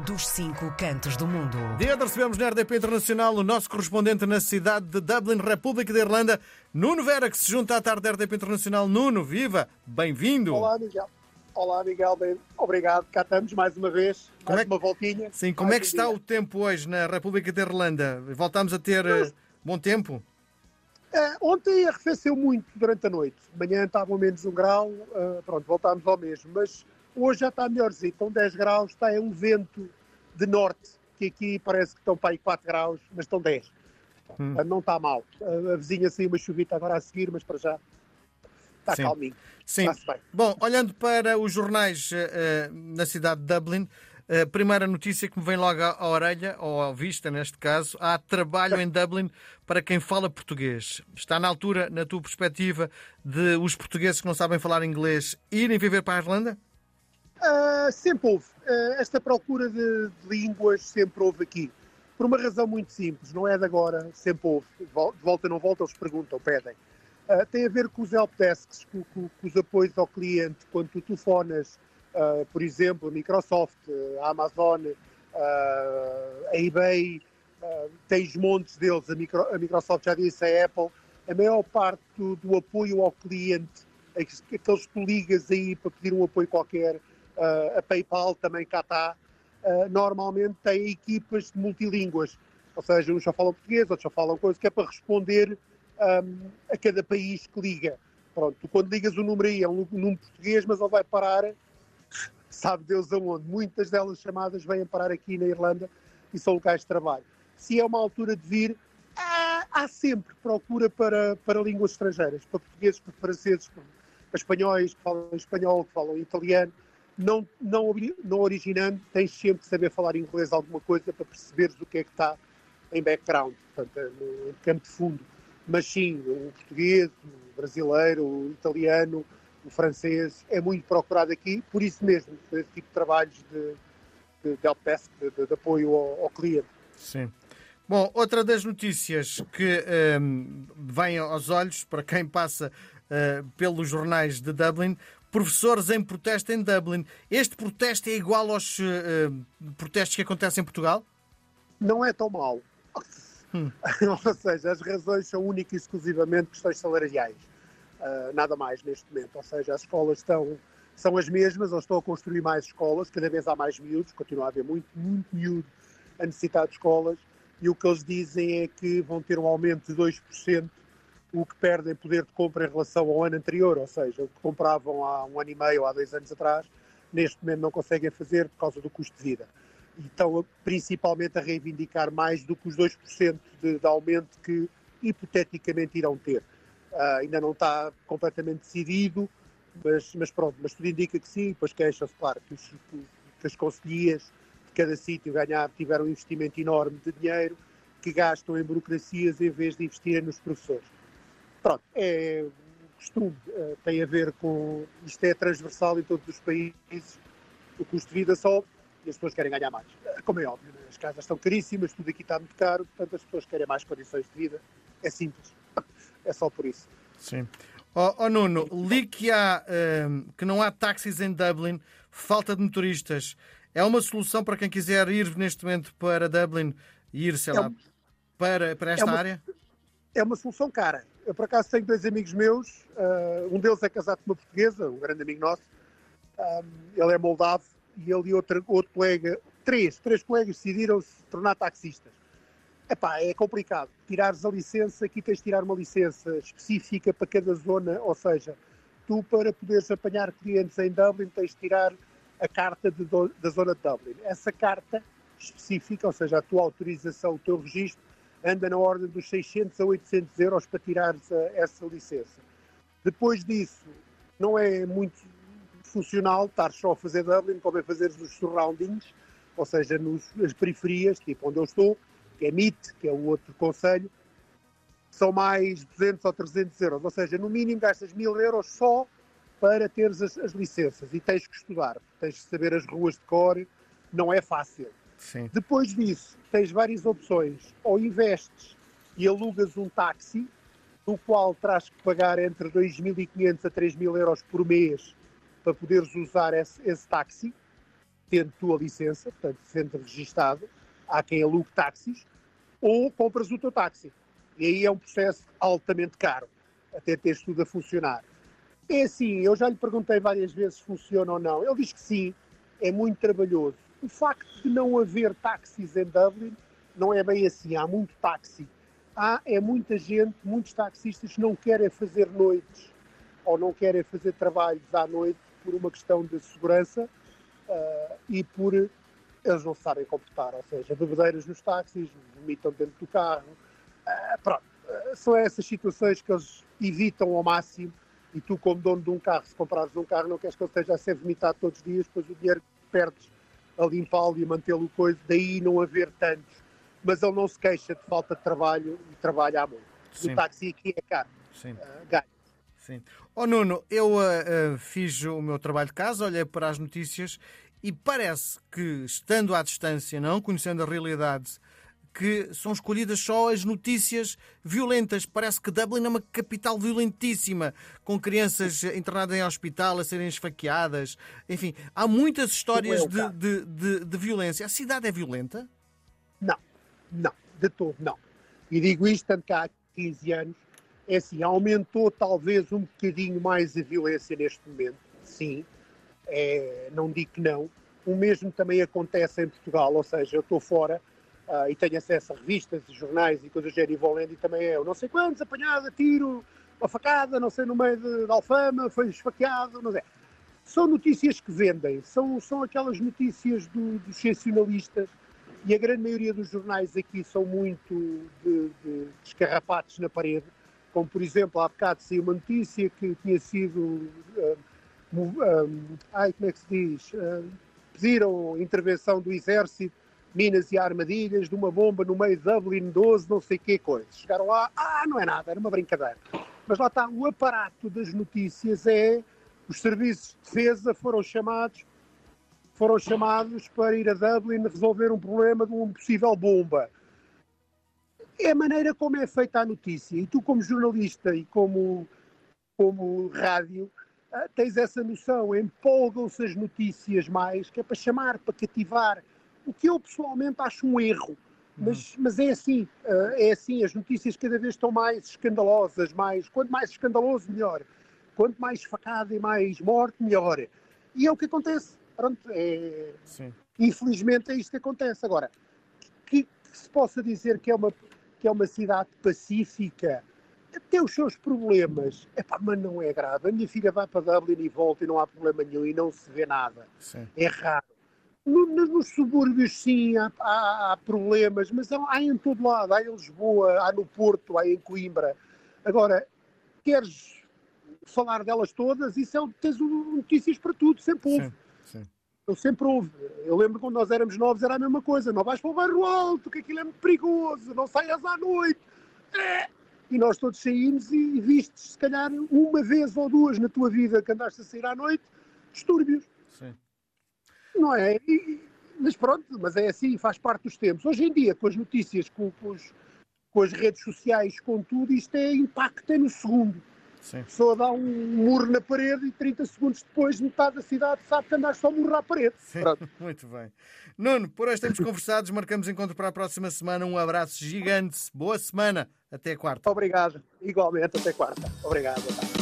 dos cinco cantos do mundo. Dia de recebemos na RDP Internacional o nosso correspondente na cidade de Dublin, República da Irlanda, Nuno Vera, que se junta à tarde da RDP Internacional. Nuno, viva! Bem-vindo! Olá, Miguel. Olá, Miguel. Bem, obrigado. Cá estamos mais uma vez. Como mais é que- uma voltinha. Sim, como Mais é que está dia. o tempo hoje na República da Irlanda? Voltamos a ter eh, bom tempo? Eh, ontem arrefeceu muito durante a noite. De manhã estava a menos um grau. eh, pronto, voltámos ao mesmo. Mas hoje já está melhorzinho. Estão 10 graus. Está um vento de norte, que aqui parece que estão para aí 4 graus, mas estão 10. Hum. Eh, não está mal. Eh, a vizinha saiu uma chuvita agora a seguir, mas para já está Sim. calminho. Sim. Bom, olhando para os jornais eh, eh, na cidade de Dublin, a primeira notícia que me vem logo à à orelha, ou à vista neste caso, há trabalho em Dublin para quem fala português. Está na altura, na tua perspectiva, de os portugueses que não sabem falar inglês irem viver para a Irlanda? Ah, sempre houve. Ah, esta procura de, de línguas sempre houve aqui. Por uma razão muito simples, não é de agora, sempre houve. De vol- de volta não volta, eles perguntam, pedem. Ah, tem a ver com os helpdesks, com, com- com os apoios ao cliente. Quando tu telefonas, por exemplo, Microsoft, Amazon, a eBay, tens montes deles, a, Micro- a Microsoft já disse, a Apple, a maior parte do, do apoio ao cliente, aqueles que tu ligas aí para pedir um apoio qualquer, ah, a PayPal também cá está, ah, normalmente tem equipas multilínguas, ou seja, uns só falam português, outros só falam coisas, que é para responder ahm, a cada país que liga. Pronto, tu quando ligas o número aí é um número português, mas ele vai parar, sabe Deus aonde. Muitas delas chamadas vêm parar aqui na Irlanda e são locais de trabalho. Se é uma altura de vir, há, há sempre procura para, para línguas estrangeiras, para portugueses, para franceses, para espanhóis que falam espanhol, que falam italiano. Não, não, não originando, tens sempre que saber falar inglês alguma coisa para perceberes o que é que está em background, portanto, é no campo de fundo. Mas sim, o português, o brasileiro, o italiano, o francês é muito procurado aqui, por isso mesmo, esse tipo de trabalhos de, de, de de, de- de apoio ao, ao cliente. Sim. Bom, outra das notícias que ehm, vem aos olhos para quem passa eh, pelos jornais de Dublin, professores em protesto em Dublin. Este protesto é igual aos eh, protestos que acontecem em Portugal? Não é tão mau. Hum. Ou seja, as razões são únicas e exclusivamente questões salariais. Ah, nada mais neste momento. Ou seja, as escolas estão, são as mesmas, eles estão a construir mais escolas, cada vez há mais miúdos, continua a haver muito, muito miúdo a necessitar de escolas, e o que eles dizem é que vão ter um aumento de 2%, o que perdem poder de compra em relação ao ano anterior, ou seja, o que compravam há um ano e meio há dois anos atrás, neste momento não conseguem fazer por causa do custo de vida. E estão principalmente a reivindicar mais do que os 2% de, de aumento que hipoteticamente irão ter. Ah, ainda não está completamente decidido, mas, mas pronto, mas tudo indica que sim, depois queixam-se, claro, que, os, que as conselhias de cada sítio ganhar, tiveram um investimento enorme de dinheiro que gastam em burocracias em vez de investirem nos professores. Pronto, é um costume, eh, tem a ver com. Isto é transversal em todos os países. O custo de vida sobe e as pessoas querem ganhar mais. Eh, Como é óbvio, né? as casas estão caríssimas, tudo aqui está muito caro, portanto as pessoas querem mais condições de vida. É simples. É só por isso. Sim. Oh, oh, Nuno, li que, há, ehm, que não há táxis em Dublin, falta de motoristas. É uma solução para quem quiser ir neste momento para Dublin e ir, sei É lá, um- para, para esta uma- área? É uma solução cara. Eu, por acaso, tenho dois amigos meus. ah, um deles é casado com uma portuguesa, um grande amigo nosso. Ah, ele é moldavo e ele e outro, outro colega, três, três colegas decidiram se tornar taxistas. Epá, é complicado. Tirares a licença, aqui tens de tirar uma licença específica para cada zona, ou seja, tu para poderes apanhar clientes em Dublin tens de tirar a carta de da zona de Dublin. Essa carta específica, ou seja, a tua autorização, o teu registro, anda na ordem dos 600 a 800 euros para tirares a- essa licença. Depois disso, não é muito funcional estar só a fazer Dublin, convém fazeres os surroundings, ou seja, nos, nas periferias, tipo onde eu estou, que é MIT, que é o outro conselho, são mais 200 ou 300 euros. Ou seja, no mínimo gastas 1000 euros só para teres as, as licenças e tens que estudar, tens que saber as ruas de cor, não é fácil. Sim. Depois disso, tens várias opções. Ou investes e alugas um táxi, no qual terás que pagar entre 2.500 a 3.000 euros por mês para poderes usar esse, esse táxi. tendo tua licença, portanto, sendo registado, há quem alugue táxis, ou compras o teu táxi. E aí é um processo altamente caro, até teres tudo a funcionar. É assim, eu já lhe perguntei várias vezes se funciona ou não. Ele diz que sim, é muito trabalhoso. O facto de não haver táxis em Dublin não é bem assim. Há muito táxi. Há é muita gente, muitos taxistas não querem fazer noites ou não querem fazer trabalhos à noite por uma questão de segurança uh, e por eles não sabem comportar, ou seja, bebedeiras nos táxis, vomitam dentro do carro. Uh, pronto, uh, são essas situações que eles evitam ao máximo e tu, como dono de um carro, se comprares um carro, não queres que ele esteja a ser vomitado todos os dias, depois o dinheiro que perdes a limpá-lo e a mantê-lo coisa, daí não haver tantos. Mas ele não se queixa de falta de trabalho e trabalha à mão. O táxi aqui é caro. Sim. Uh. Sim. Oh Nuno, eu uh, fiz o meu trabalho de casa, olhei para as notícias e parece que, estando à distância, não conhecendo a realidade, que são escolhidas só as notícias violentas. Parece que Dublin é uma capital violentíssima, com crianças internadas em hospital a serem esfaqueadas. Enfim, há muitas histórias de, de, de, de, violência. A cidade é violenta? Não, não, de todo não. E digo isto tanto que há 15 anos, é assim, aumentou talvez um bocadinho mais a violência neste momento, sim, é, não digo que não. O mesmo também acontece em Portugal, ou seja, eu estou fora uh, e tenho acesso a revistas, jornais e coisas do género e lendo e também é, não sei quantos, apanhado a tiro, uma facada, não sei, no meio de, de Alfama, foi esfaqueado, não sei. São notícias que vendem, são, são aquelas notícias do, dos sensacionalistas e a grande maioria dos jornais aqui são muito de, de escarrapatos na parede, como por exemplo, há bocado saiu uma notícia que tinha sido, uh, um, ai, como é que se diz, pediram intervenção do exército minas e armadilhas de uma bomba no meio de Dublin 12, não sei que coisas. Chegaram lá, ah, não é nada, era uma brincadeira. Mas lá está, o aparato das notícias é, os serviços de defesa foram chamados, foram chamados para ir a Dublin resolver um problema de uma possível bomba. É a maneira como é feita a notícia. E tu, como jornalista e como, como rádio, ah, tens essa noção, empolgam-se as notícias mais, que é para chamar, para cativar, o que eu pessoalmente acho um erro. Mas, uhum. mas é assim, uh, é assim, as notícias cada vez estão mais escandalosas, mais, quanto mais escandaloso, melhor. Quanto mais facada e mais morte, melhor. E é o que acontece. Pronto, é... Infelizmente é isto que acontece. Agora, que, que, se possa dizer que é uma, que é uma cidade pacífica, tem os seus problemas, Epá, mas não é grave. A minha filha vai para Dublin e volta e não há problema nenhum e não se vê nada. Sim. É raro. No, nos subúrbios, sim, há, há, há, problemas, mas há, em todo lado. Há em Lisboa, há no Porto, há em Coimbra. Agora, queres falar delas todas? Isso é, tens notícias para tudo, sempre houve. Sim, sim. Eu sempre houve. Eu lembro quando nós éramos novos, era a mesma coisa. Não vais para o bairro alto, que aquilo é muito perigoso, não saias à noite. É. E nós todos saímos e vistes, se calhar, uma vez ou duas na tua vida que andaste a sair à noite, distúrbios. Sim. Não é? E, mas pronto, mas é assim, faz parte dos tempos. Hoje em dia, com as notícias, com, com, os, com as redes sociais, com tudo, isto é impacta no segundo. Sim. A pessoa dá um murro na parede e 30 segundos depois metade da cidade sabe que andaste só a murrar a parede. Muito bem. Nuno, por hoje temos conversados, marcamos encontro para a próxima semana. Um abraço gigante, boa semana, até quarta. Obrigado, igualmente, até quarta. Obrigado.